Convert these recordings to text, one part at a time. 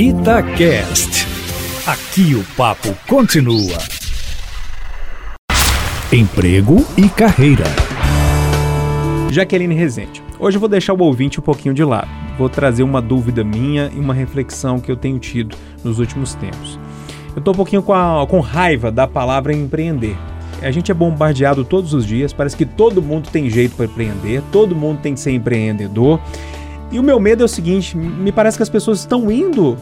Itacast. Aqui o papo continua. Emprego e carreira. Jaqueline Rezende. Hoje eu vou deixar o ouvinte um pouquinho de lado. Vou trazer uma dúvida minha e uma reflexão que eu tenho tido nos últimos tempos. Eu estou um pouquinho com, a, com raiva da palavra empreender. A gente é bombardeado todos os dias, parece que todo mundo tem jeito para empreender, todo mundo tem que ser empreendedor. E o meu medo é o seguinte: me parece que as pessoas estão indo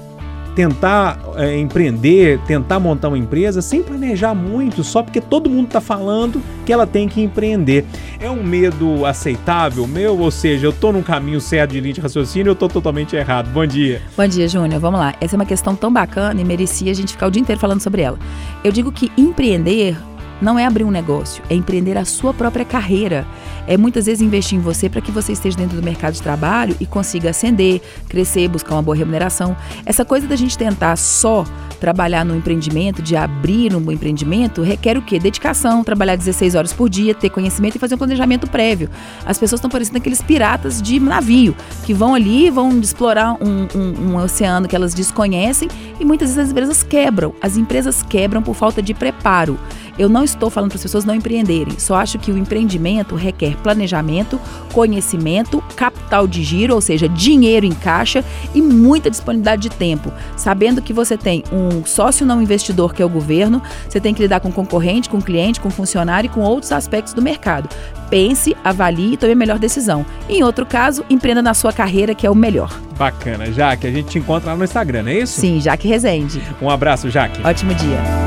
tentar é, empreender, tentar montar uma empresa sem planejar muito, só porque todo mundo está falando que ela tem que empreender. É um medo aceitável meu? Ou seja, eu estou num caminho certo de linha de raciocínio ou estou totalmente errado? Bom dia. Bom dia, Júnior. Vamos lá. Essa é uma questão tão bacana e merecia a gente ficar o dia inteiro falando sobre ela. Eu digo que empreender não é abrir um negócio, é empreender a sua própria carreira. É muitas vezes investir em você para que você esteja dentro do mercado de trabalho e consiga ascender, crescer, buscar uma boa remuneração. Essa coisa da gente tentar só trabalhar no empreendimento, de abrir um empreendimento, requer o quê? Dedicação, trabalhar 16 horas por dia, ter conhecimento e fazer um planejamento prévio. As pessoas estão parecendo aqueles piratas de navio, que vão ali, vão explorar um, um, um oceano que elas desconhecem e muitas vezes as empresas quebram. As empresas quebram por falta de preparo. Eu não estou falando para as pessoas não empreenderem, só acho que o empreendimento requer planejamento, conhecimento, capital de giro, ou seja, dinheiro em caixa e muita disponibilidade de tempo. Sabendo que você tem um sócio não investidor, que é o governo, você tem que lidar com concorrente, com cliente, com funcionário e com outros aspectos do mercado. Pense, avalie e tome a melhor decisão. Em outro caso, empreenda na sua carreira, que é o melhor. Bacana, Jaque. A gente te encontra lá no Instagram, não é isso? Sim, Jaque Rezende. Um abraço, Jaque. Ótimo dia.